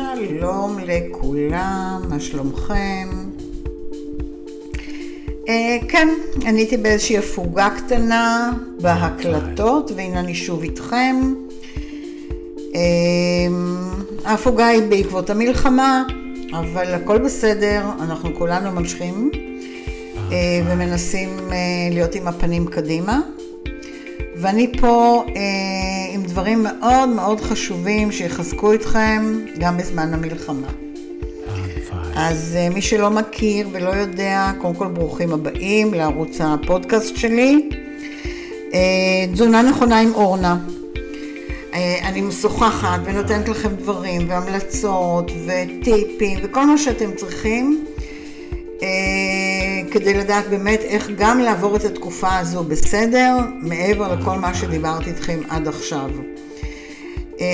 שלום לכולם, מה שלומכם? אה, כן, אני הייתי באיזושהי הפוגה קטנה בהקלטות, והנה אני שוב איתכם. אה, ההפוגה היא בעקבות המלחמה, אבל הכל בסדר, אנחנו כולנו ממשיכים אה, ומנסים אה, להיות עם הפנים קדימה. ואני פה אה, עם דברים מאוד מאוד חשובים שיחזקו אתכם גם בזמן המלחמה. אז אה, מי שלא מכיר ולא יודע, קודם כל ברוכים הבאים לערוץ הפודקאסט שלי. אה, תזונה נכונה עם אורנה. אה, אני משוחחת ונותנת לכם דברים והמלצות וטיפים וכל מה שאתם צריכים כדי לדעת באמת איך גם לעבור את התקופה הזו בסדר, מעבר לכל מה שדיברתי איתכם עד עכשיו. אה,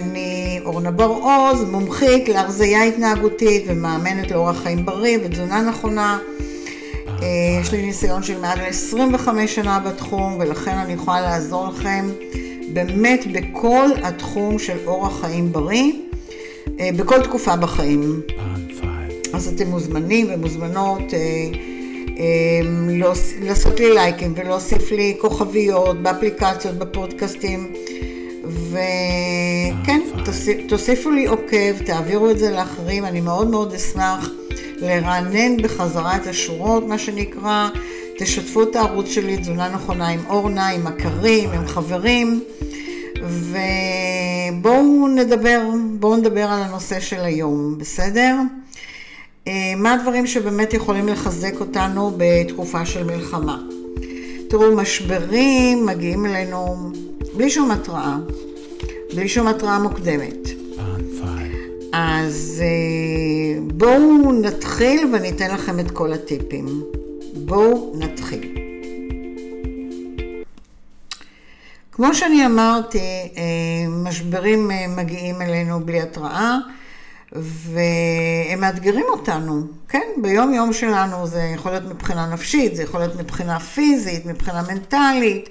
אני אורנה בר-עוז, מומחית להרזייה התנהגותית ומאמנת לאורח חיים בריא ותזונה נכונה. אה, יש לי ניסיון של מעל 25 שנה בתחום ולכן אני יכולה לעזור לכם באמת בכל התחום של אורח חיים בריא, בכל תקופה בחיים. אז אתם מוזמנים ומוזמנות אה, אה, לעשות לי לייקים ולהוסיף לי כוכביות באפליקציות, בפודקאסטים. וכן, תוסיפו לי עוקב, תעבירו את זה לאחרים, אני מאוד מאוד אשמח לרענן בחזרה את השורות, מה שנקרא. תשתפו את הערוץ שלי, תזונה נכונה עם אורנה, עם מכרים, עם חברים, ובואו נדבר, בואו נדבר על הנושא של היום, בסדר? אה, מה הדברים שבאמת יכולים לחזק אותנו בתקופה של מלחמה. תראו, משברים מגיעים אלינו בלי שום התראה, בלי שום התראה מוקדמת. אז אה, בואו נתחיל ואני אתן לכם את כל הטיפים. בואו נתחיל. כמו שאני אמרתי, אה, משברים מגיעים אלינו בלי התראה. והם מאתגרים אותנו, כן? ביום יום שלנו זה יכול להיות מבחינה נפשית, זה יכול להיות מבחינה פיזית, מבחינה מנטלית.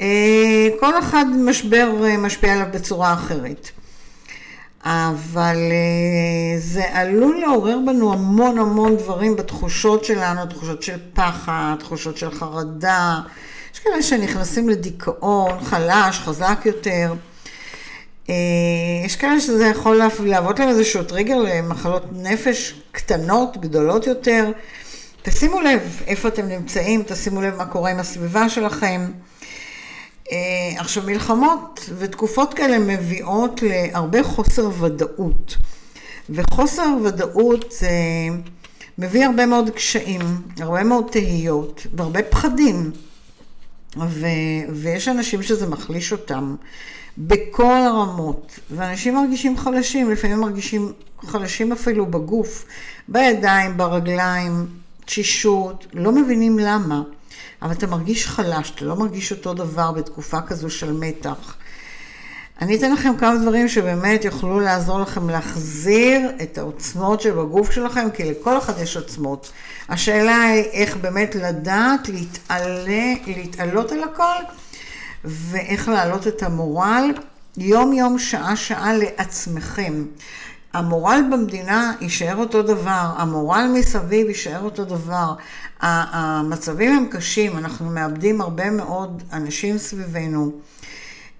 אה, כל אחד משבר אה, משפיע עליו בצורה אחרת. אבל אה, זה עלול לעורר בנו המון המון דברים בתחושות שלנו, תחושות של פחד, תחושות של חרדה. יש כאלה שנכנסים לדיכאון, חלש, חזק יותר. אה, יש כאלה שזה יכול להוות להם איזשהו טריגר למחלות נפש קטנות, גדולות יותר. תשימו לב איפה אתם נמצאים, תשימו לב מה קורה עם הסביבה שלכם. אה, עכשיו, מלחמות ותקופות כאלה מביאות להרבה חוסר ודאות. וחוסר ודאות זה מביא הרבה מאוד קשיים, הרבה מאוד תהיות והרבה פחדים. ו... ויש אנשים שזה מחליש אותם. בכל הרמות, ואנשים מרגישים חלשים, לפעמים מרגישים חלשים אפילו בגוף, בידיים, ברגליים, תשישות, לא מבינים למה, אבל אתה מרגיש חלש, אתה לא מרגיש אותו דבר בתקופה כזו של מתח. אני אתן לכם כמה דברים שבאמת יוכלו לעזור לכם להחזיר את העוצמות שבגוף שלכם, כי לכל אחד יש עוצמות. השאלה היא איך באמת לדעת להתעלה, להתעלות על הכל ואיך להעלות את המורל יום-יום, שעה-שעה לעצמכם. המורל במדינה יישאר אותו דבר, המורל מסביב יישאר אותו דבר. המצבים הם קשים, אנחנו מאבדים הרבה מאוד אנשים סביבנו,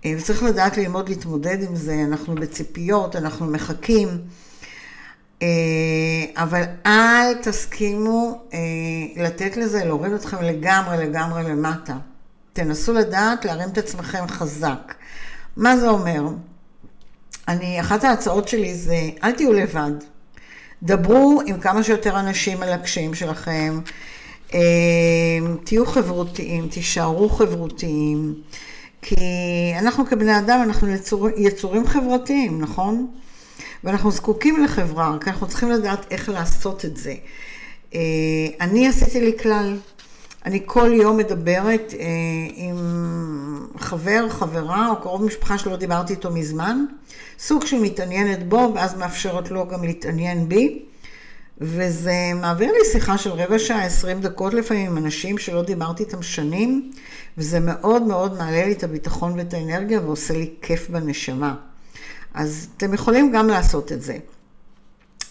אה, וצריך לדעת ללמוד להתמודד עם זה, אנחנו בציפיות, אנחנו מחכים. אה, אבל אל תסכימו אה, לתת לזה, להוריד אתכם לגמרי לגמרי למטה. תנסו לדעת להרים את עצמכם חזק. מה זה אומר? אני, אחת ההצעות שלי זה, אל תהיו לבד. דברו עם כמה שיותר אנשים על הקשיים שלכם. אה, תהיו חברותיים, תישארו חברותיים. כי אנחנו כבני אדם, אנחנו יצור, יצורים חברתיים, נכון? ואנחנו זקוקים לחברה, כי אנחנו צריכים לדעת איך לעשות את זה. אה, אני עשיתי לי כלל, אני כל יום מדברת אה, עם חבר, חברה או קרוב משפחה שלא דיברתי איתו מזמן, סוג של מתעניינת בו ואז מאפשרת לו גם להתעניין בי. וזה מעביר לי שיחה של רבע שעה, עשרים דקות לפעמים עם אנשים שלא דיברתי איתם שנים, וזה מאוד מאוד מעלה לי את הביטחון ואת האנרגיה ועושה לי כיף בנשמה. אז אתם יכולים גם לעשות את זה.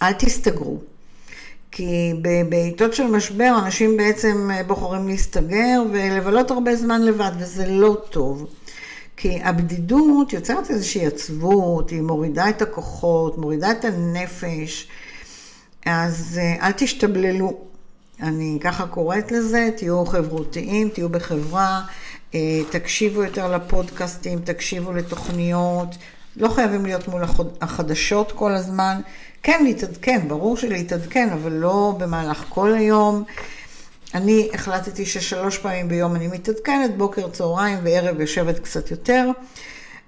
אל תסתגרו. כי בעיתות של משבר אנשים בעצם בוחרים להסתגר ולבלות הרבה זמן לבד, וזה לא טוב. כי הבדידות יוצרת איזושהי עצבות, היא מורידה את הכוחות, מורידה את הנפש, אז אה, אל תשתבללו. אני ככה קוראת לזה, תהיו חברותיים, תהיו בחברה, אה, תקשיבו יותר לפודקאסטים, תקשיבו לתוכניות, לא חייבים להיות מול החדשות כל הזמן. כן, להתעדכן, ברור שלהתעדכן, אבל לא במהלך כל היום. אני החלטתי ששלוש פעמים ביום אני מתעדכנת, בוקר, צהריים וערב יושבת קצת יותר,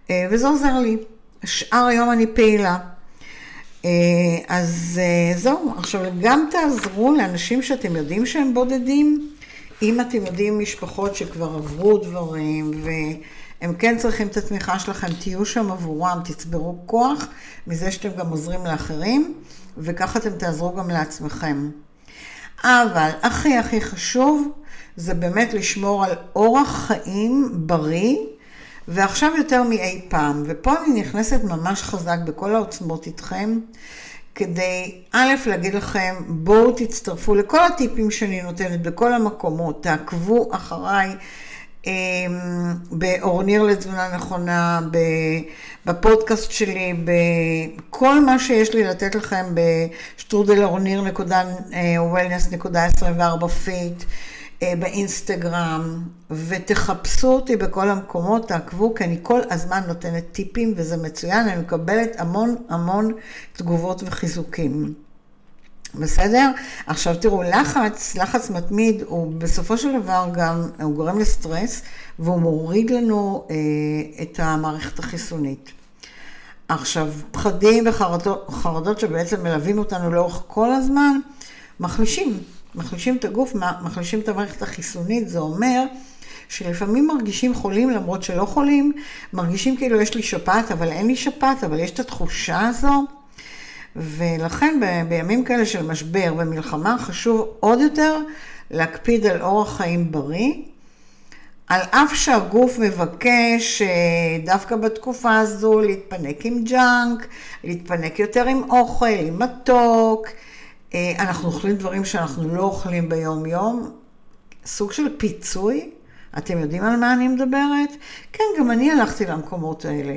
אה, וזה עוזר לי. שאר היום אני פעילה. אה, אז אה, זהו, עכשיו גם תעזרו לאנשים שאתם יודעים שהם בודדים, אם אתם יודעים משפחות שכבר עברו דברים והם כן צריכים את התמיכה שלכם, תהיו שם עבורם, תצברו כוח מזה שאתם גם עוזרים לאחרים, וככה אתם תעזרו גם לעצמכם. אבל הכי הכי חשוב זה באמת לשמור על אורח חיים בריא, ועכשיו יותר מאי פעם. ופה אני נכנסת ממש חזק בכל העוצמות איתכם, כדי א', להגיד לכם, בואו תצטרפו לכל הטיפים שאני נותנת בכל המקומות, תעקבו אחריי. אמ, באורניר לתזונה נכונה, בפודקאסט שלי, בכל מה שיש לי לתת לכם בשטרודל אורניר.wellness.24 fit, אה, באינסטגרם, ותחפשו אותי בכל המקומות, תעקבו, כי אני כל הזמן נותנת טיפים וזה מצוין, אני מקבלת המון המון תגובות וחיזוקים. בסדר? עכשיו תראו, לחץ, לחץ מתמיד, הוא בסופו של דבר גם, הוא גורם לסטרס, והוא מוריד לנו אה, את המערכת החיסונית. עכשיו, פחדים וחרדות שבעצם מלווים אותנו לאורך כל הזמן, מחלישים, מחלישים את הגוף, מחלישים את המערכת החיסונית, זה אומר שלפעמים מרגישים חולים למרות שלא חולים, מרגישים כאילו יש לי שפעת, אבל אין לי שפעת, אבל יש את התחושה הזו. ולכן ב, בימים כאלה של משבר ומלחמה חשוב עוד יותר להקפיד על אורח חיים בריא, על אף שהגוף מבקש אה, דווקא בתקופה הזו להתפנק עם ג'אנק, להתפנק יותר עם אוכל, עם מתוק. אה, אנחנו אוכלים דברים שאנחנו לא אוכלים ביום-יום, סוג של פיצוי. אתם יודעים על מה אני מדברת? כן, גם אני הלכתי למקומות האלה.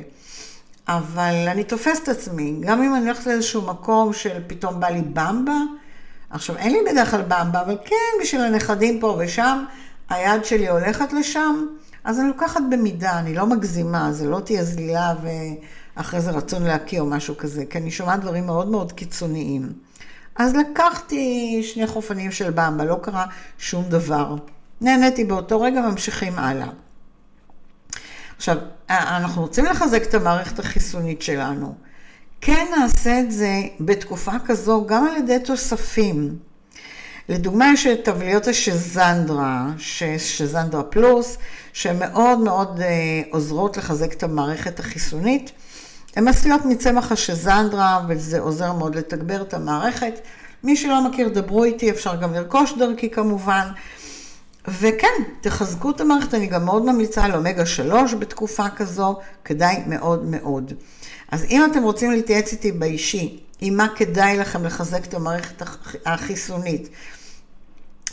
אבל אני תופסת עצמי, גם אם אני הולכת לאיזשהו מקום של פתאום בא לי במבה, עכשיו אין לי בדרך כלל במבה, אבל כן בשביל הנכדים פה ושם, היד שלי הולכת לשם, אז אני לוקחת במידה, אני לא מגזימה, זה לא תהיה זלילה ואחרי זה רצון להקיא או משהו כזה, כי אני שומעת דברים מאוד מאוד קיצוניים. אז לקחתי שני חופנים של במבה, לא קרה שום דבר. נהניתי באותו רגע, ממשיכים הלאה. עכשיו, אנחנו רוצים לחזק את המערכת החיסונית שלנו. כן נעשה את זה בתקופה כזו גם על ידי תוספים. לדוגמה, יש את תבליות השזנדרה, שזנדרה פלוס, שהן מאוד מאוד אה, עוזרות לחזק את המערכת החיסונית. הן עשויות מצמח השזנדרה, וזה עוזר מאוד לתגבר את המערכת. מי שלא מכיר, דברו איתי, אפשר גם לרכוש דרכי כמובן. וכן, תחזקו את המערכת, אני גם מאוד ממליצה על אומגה 3 בתקופה כזו, כדאי מאוד מאוד. אז אם אתם רוצים להתייעץ איתי באישי, עם מה כדאי לכם לחזק את המערכת החיסונית,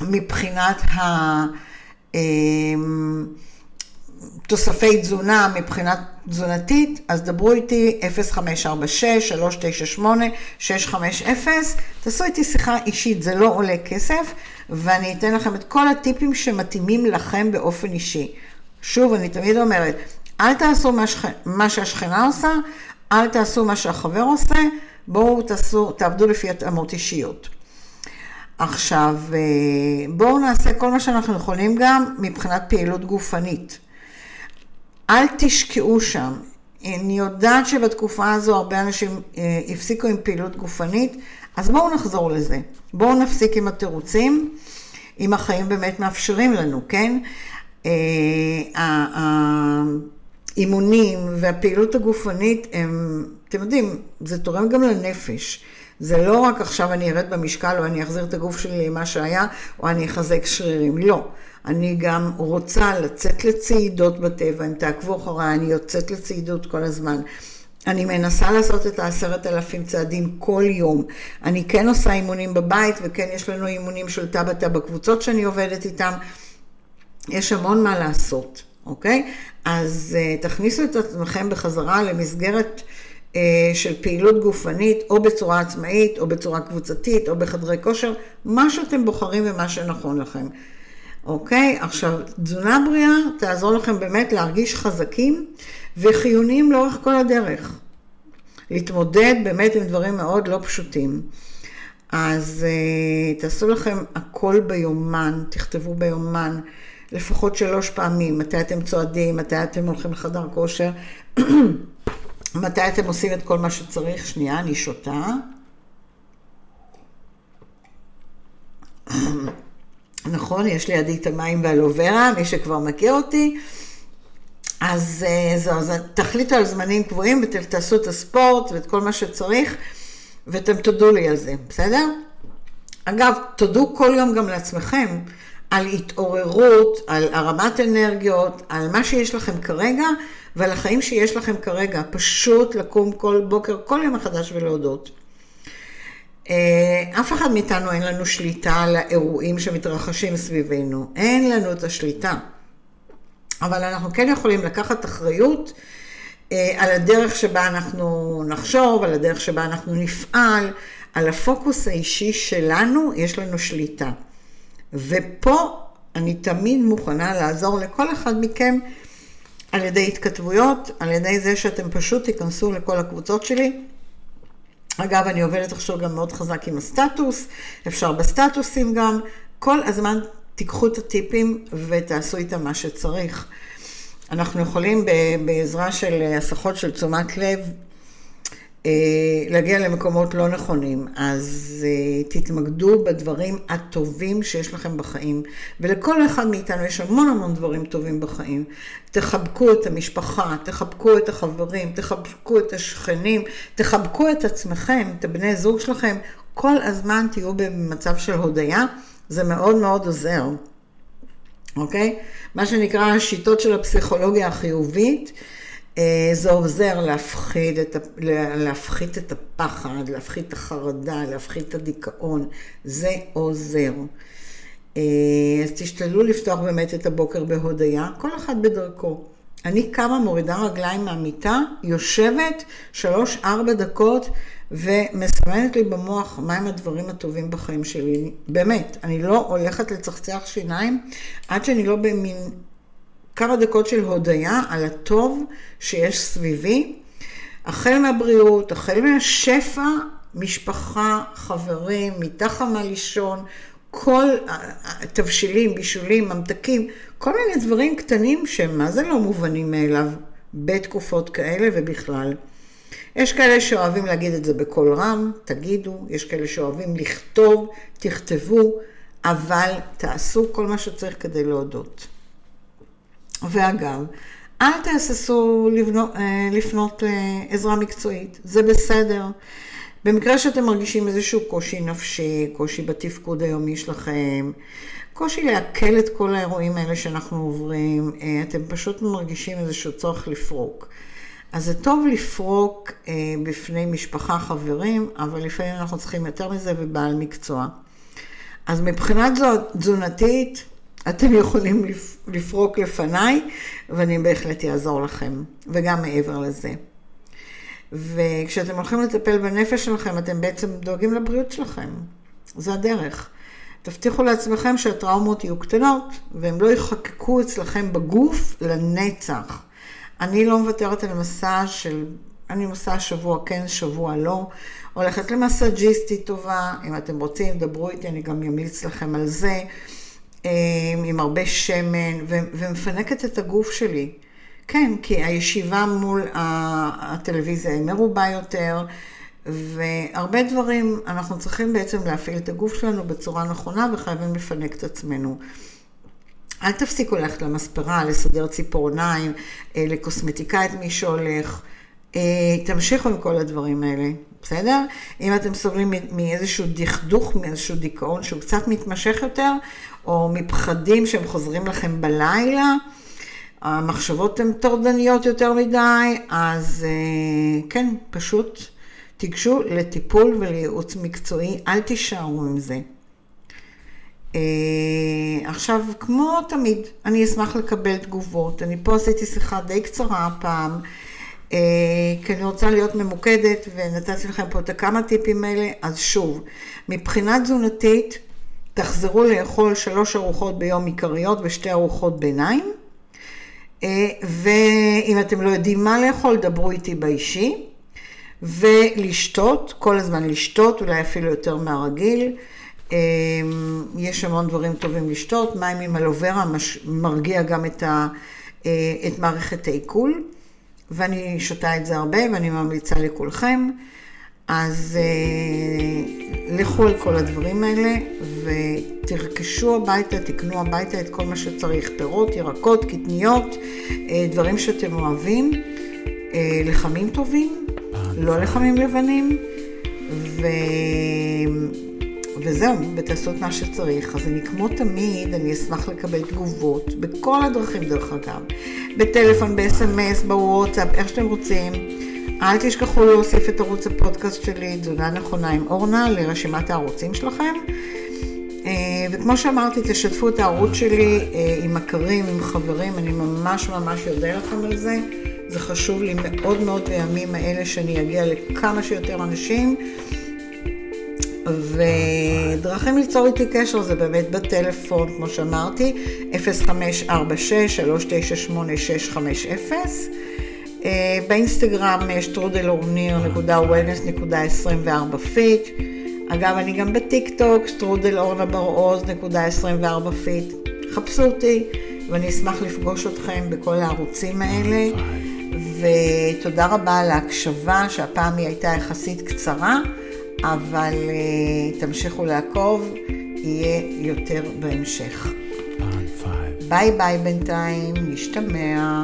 מבחינת ה... תוספי תזונה מבחינה תזונתית, אז דברו איתי 0546-398-650, תעשו איתי שיחה אישית, זה לא עולה כסף, ואני אתן לכם את כל הטיפים שמתאימים לכם באופן אישי. שוב, אני תמיד אומרת, אל תעשו מה, שכ... מה שהשכנה עושה, אל תעשו מה שהחבר עושה, בואו תעשו, תעבדו לפי התאמות אישיות. עכשיו, אה, בואו נעשה כל מה שאנחנו יכולים גם מבחינת פעילות גופנית. אל תשקעו שם. אני יודעת שבתקופה הזו הרבה אנשים אה, הפסיקו עם פעילות גופנית, אז בואו נחזור לזה. בואו נפסיק עם התירוצים, אם החיים באמת מאפשרים לנו, כן? אה, האימונים והפעילות הגופנית הם, אתם יודעים, זה תורם גם לנפש. זה לא רק עכשיו אני ארד במשקל, או אני אחזיר את הגוף שלי למה שהיה, או אני אחזק שרירים. לא. אני גם רוצה לצאת לצעידות בטבע, אם תעקבו אחריי, אני יוצאת לצעידות כל הזמן. אני מנסה לעשות את העשרת אלפים צעדים כל יום. אני כן עושה אימונים בבית, וכן יש לנו אימונים של טבתה בקבוצות שאני עובדת איתם. יש המון מה לעשות, אוקיי? אז uh, תכניסו את עצמכם בחזרה למסגרת של פעילות גופנית, או בצורה עצמאית, או בצורה קבוצתית, או בחדרי כושר, מה שאתם בוחרים ומה שנכון לכם. אוקיי? עכשיו, תזונה בריאה תעזור לכם באמת להרגיש חזקים וחיוניים לאורך כל הדרך. להתמודד באמת עם דברים מאוד לא פשוטים. אז uh, תעשו לכם הכל ביומן, תכתבו ביומן לפחות שלוש פעמים, מתי אתם צועדים, מתי אתם הולכים לחדר כושר, מתי אתם עושים את כל מה שצריך. שנייה, אני שותה. נכון, יש לידי את המים והלוברה, מי שכבר מכיר אותי. אז אה, זהו, אז תחליטו על זמנים קבועים ותעשו את הספורט ואת כל מה שצריך, ואתם תודו לי על זה, בסדר? אגב, תודו כל יום גם לעצמכם על התעוררות, על הרמת אנרגיות, על מה שיש לכם כרגע ועל החיים שיש לכם כרגע. פשוט לקום כל בוקר, כל יום מחדש ולהודות. אה, אף אחד מאיתנו אין לנו שליטה על האירועים שמתרחשים סביבנו. אין לנו את השליטה. אבל אנחנו כן יכולים לקחת אחריות אה, על הדרך שבה אנחנו נחשוב, על הדרך שבה אנחנו נפעל, על הפוקוס האישי שלנו, יש לנו שליטה. ופה אני תמיד מוכנה לעזור לכל אחד מכם על ידי התכתבויות, על ידי זה שאתם פשוט תיכנסו לכל הקבוצות שלי. אגב, אני עובדת עכשיו גם מאוד חזק עם הסטטוס, אפשר בסטטוסים גם. כל הזמן תיקחו את הטיפים ותעשו איתם מה שצריך. אנחנו יכולים בעזרה של הסחות של תשומת לב אה, להגיע למקומות לא נכונים, אז אה, תתמקדו בדברים הטובים שיש לכם בחיים. ולכל אחד מאיתנו יש המון המון דברים טובים בחיים. תחבקו את המשפחה, תחבקו את החברים, תחבקו את השכנים, תחבקו את עצמכם, את הבני זוג שלכם. כל הזמן תהיו במצב של הודיה, זה מאוד מאוד עוזר. אוקיי? מה שנקרא השיטות של הפסיכולוגיה החיובית. אה, זה עוזר להפחית את, להפחית את הפחד, להפחית את החרדה, להפחית את הדיכאון, זה עוזר. אה, אז תשתדלו לפתוח באמת את הבוקר בהודיה, כל אחד בדרכו. אני קמה, מורידה רגליים מהמיטה, יושבת שלוש-ארבע דקות ומסמנת לי במוח מהם הדברים הטובים בחיים שלי. באמת, אני לא הולכת לצחצח שיניים עד שאני לא במין כמה דקות של הודיה על הטוב שיש סביבי, החל מהבריאות, החל מהשפע, משפחה, חברים, מיטה חמה לישון, כל תבשילים, בישולים, ממתקים, כל מיני דברים קטנים שהם מה זה לא מובנים מאליו בתקופות כאלה ובכלל. יש כאלה שאוהבים להגיד את זה בקול רם, תגידו, יש כאלה שאוהבים לכתוב, תכתבו, אבל תעשו כל מה שצריך כדי להודות. ואגב, אל תהססו אה, לפנות לעזרה מקצועית, זה בסדר. במקרה שאתם מרגישים איזשהו קושי נפשי, קושי בתפקוד היומי שלכם, קושי לעכל את כל האירועים האלה שאנחנו עוברים, אה, אתם פשוט מרגישים איזשהו צורך לפרוק. אז זה טוב לפרוק אה, בפני משפחה, חברים, אבל לפעמים אנחנו צריכים יותר מזה ובעל מקצוע. אז מבחינת תזונתית, אתם יכולים לפרוק לפניי, ואני בהחלט אעזור לכם, וגם מעבר לזה. וכשאתם הולכים לטפל בנפש שלכם, אתם בעצם דואגים לבריאות שלכם. זה הדרך. תבטיחו לעצמכם שהטראומות יהיו קטנות, והם לא יחקקו אצלכם בגוף לנצח. אני לא מוותרת על מסע של, אני עושה שבוע כן, שבוע לא. הולכת למסאג'יסטית טובה, אם אתם רוצים, דברו איתי, אני גם אמליץ לכם על זה. אמ, עם הרבה שמן, ומפנקת את הגוף שלי. כן, כי הישיבה מול הטלוויזיה היא מרובה יותר, והרבה דברים, אנחנו צריכים בעצם להפעיל את הגוף שלנו בצורה נכונה וחייבים לפנק את עצמנו. אל תפסיקו ללכת למספרה, לסדר ציפורניים, אה, לקוסמטיקאית מי שהולך. אה, תמשיכו עם כל הדברים האלה, בסדר? אם אתם סובלים מאיזשהו דכדוך, מאיזשהו דיכאון שהוא קצת מתמשך יותר, או מפחדים שהם חוזרים לכם בלילה, המחשבות הן טורדניות יותר מדי, אז אה, כן, פשוט תיגשו לטיפול ולייעוץ מקצועי, אל תישארו עם זה. אה, עכשיו, כמו תמיד, אני אשמח לקבל תגובות. אני פה עשיתי שיחה די קצרה הפעם, אה, כי אני רוצה להיות ממוקדת, ונתתי לכם פה את הכמה טיפים האלה. אז שוב, מבחינה תזונתית, תחזרו לאכול שלוש ארוחות ביום עיקריות ושתי ארוחות ביניים. אה, ואם אתם לא יודעים מה לאכול, דברו איתי באישי. ולשתות, כל הזמן לשתות, אולי אפילו יותר מהרגיל. אה, יש המון דברים טובים לשתות, מים עם אלוברה מרגיע גם את, ה, אה, את מערכת העיכול, ואני שותה את זה הרבה ואני ממליצה לכולכם. אז אה, לכו על כל הדברים האלה ותרכשו הביתה, תקנו הביתה את כל מה שצריך, פירות, ירקות, קטניות, אה, דברים שאתם אוהבים, אה, לחמים טובים, לא לחמים לבנים, ו... וזהו, ותעשו את מה שצריך. אז אני כמו תמיד, אני אשמח לקבל תגובות, בכל הדרכים דרך אגב, בטלפון, ב-SMS, בוואטסאפ, איך שאתם רוצים. אל תשכחו להוסיף את ערוץ הפודקאסט שלי, תזונה נכונה עם אורנה, לרשימת הערוצים שלכם. אה, וכמו שאמרתי, תשתפו את הערוץ שלי אה, עם מכרים, עם חברים, אני ממש ממש אודה לכם על זה. זה חשוב לי מאוד מאוד בימים האלה שאני אגיע לכמה שיותר אנשים. ודרכים ליצור איתי קשר זה באמת בטלפון, כמו שאמרתי, 0546-398-650. אה, באינסטגרם שטרודל אורניר.wellness.24 fit. אגב, אני גם בטיק טוק, שטרודל אורנה בר-עוז.24 fit. חפשו אותי, ואני אשמח לפגוש אתכם בכל הערוצים האלה. ותודה רבה על ההקשבה, שהפעם היא הייתה יחסית קצרה, אבל uh, תמשיכו לעקוב, יהיה יותר בהמשך. ביי ביי בינתיים, נשתמע.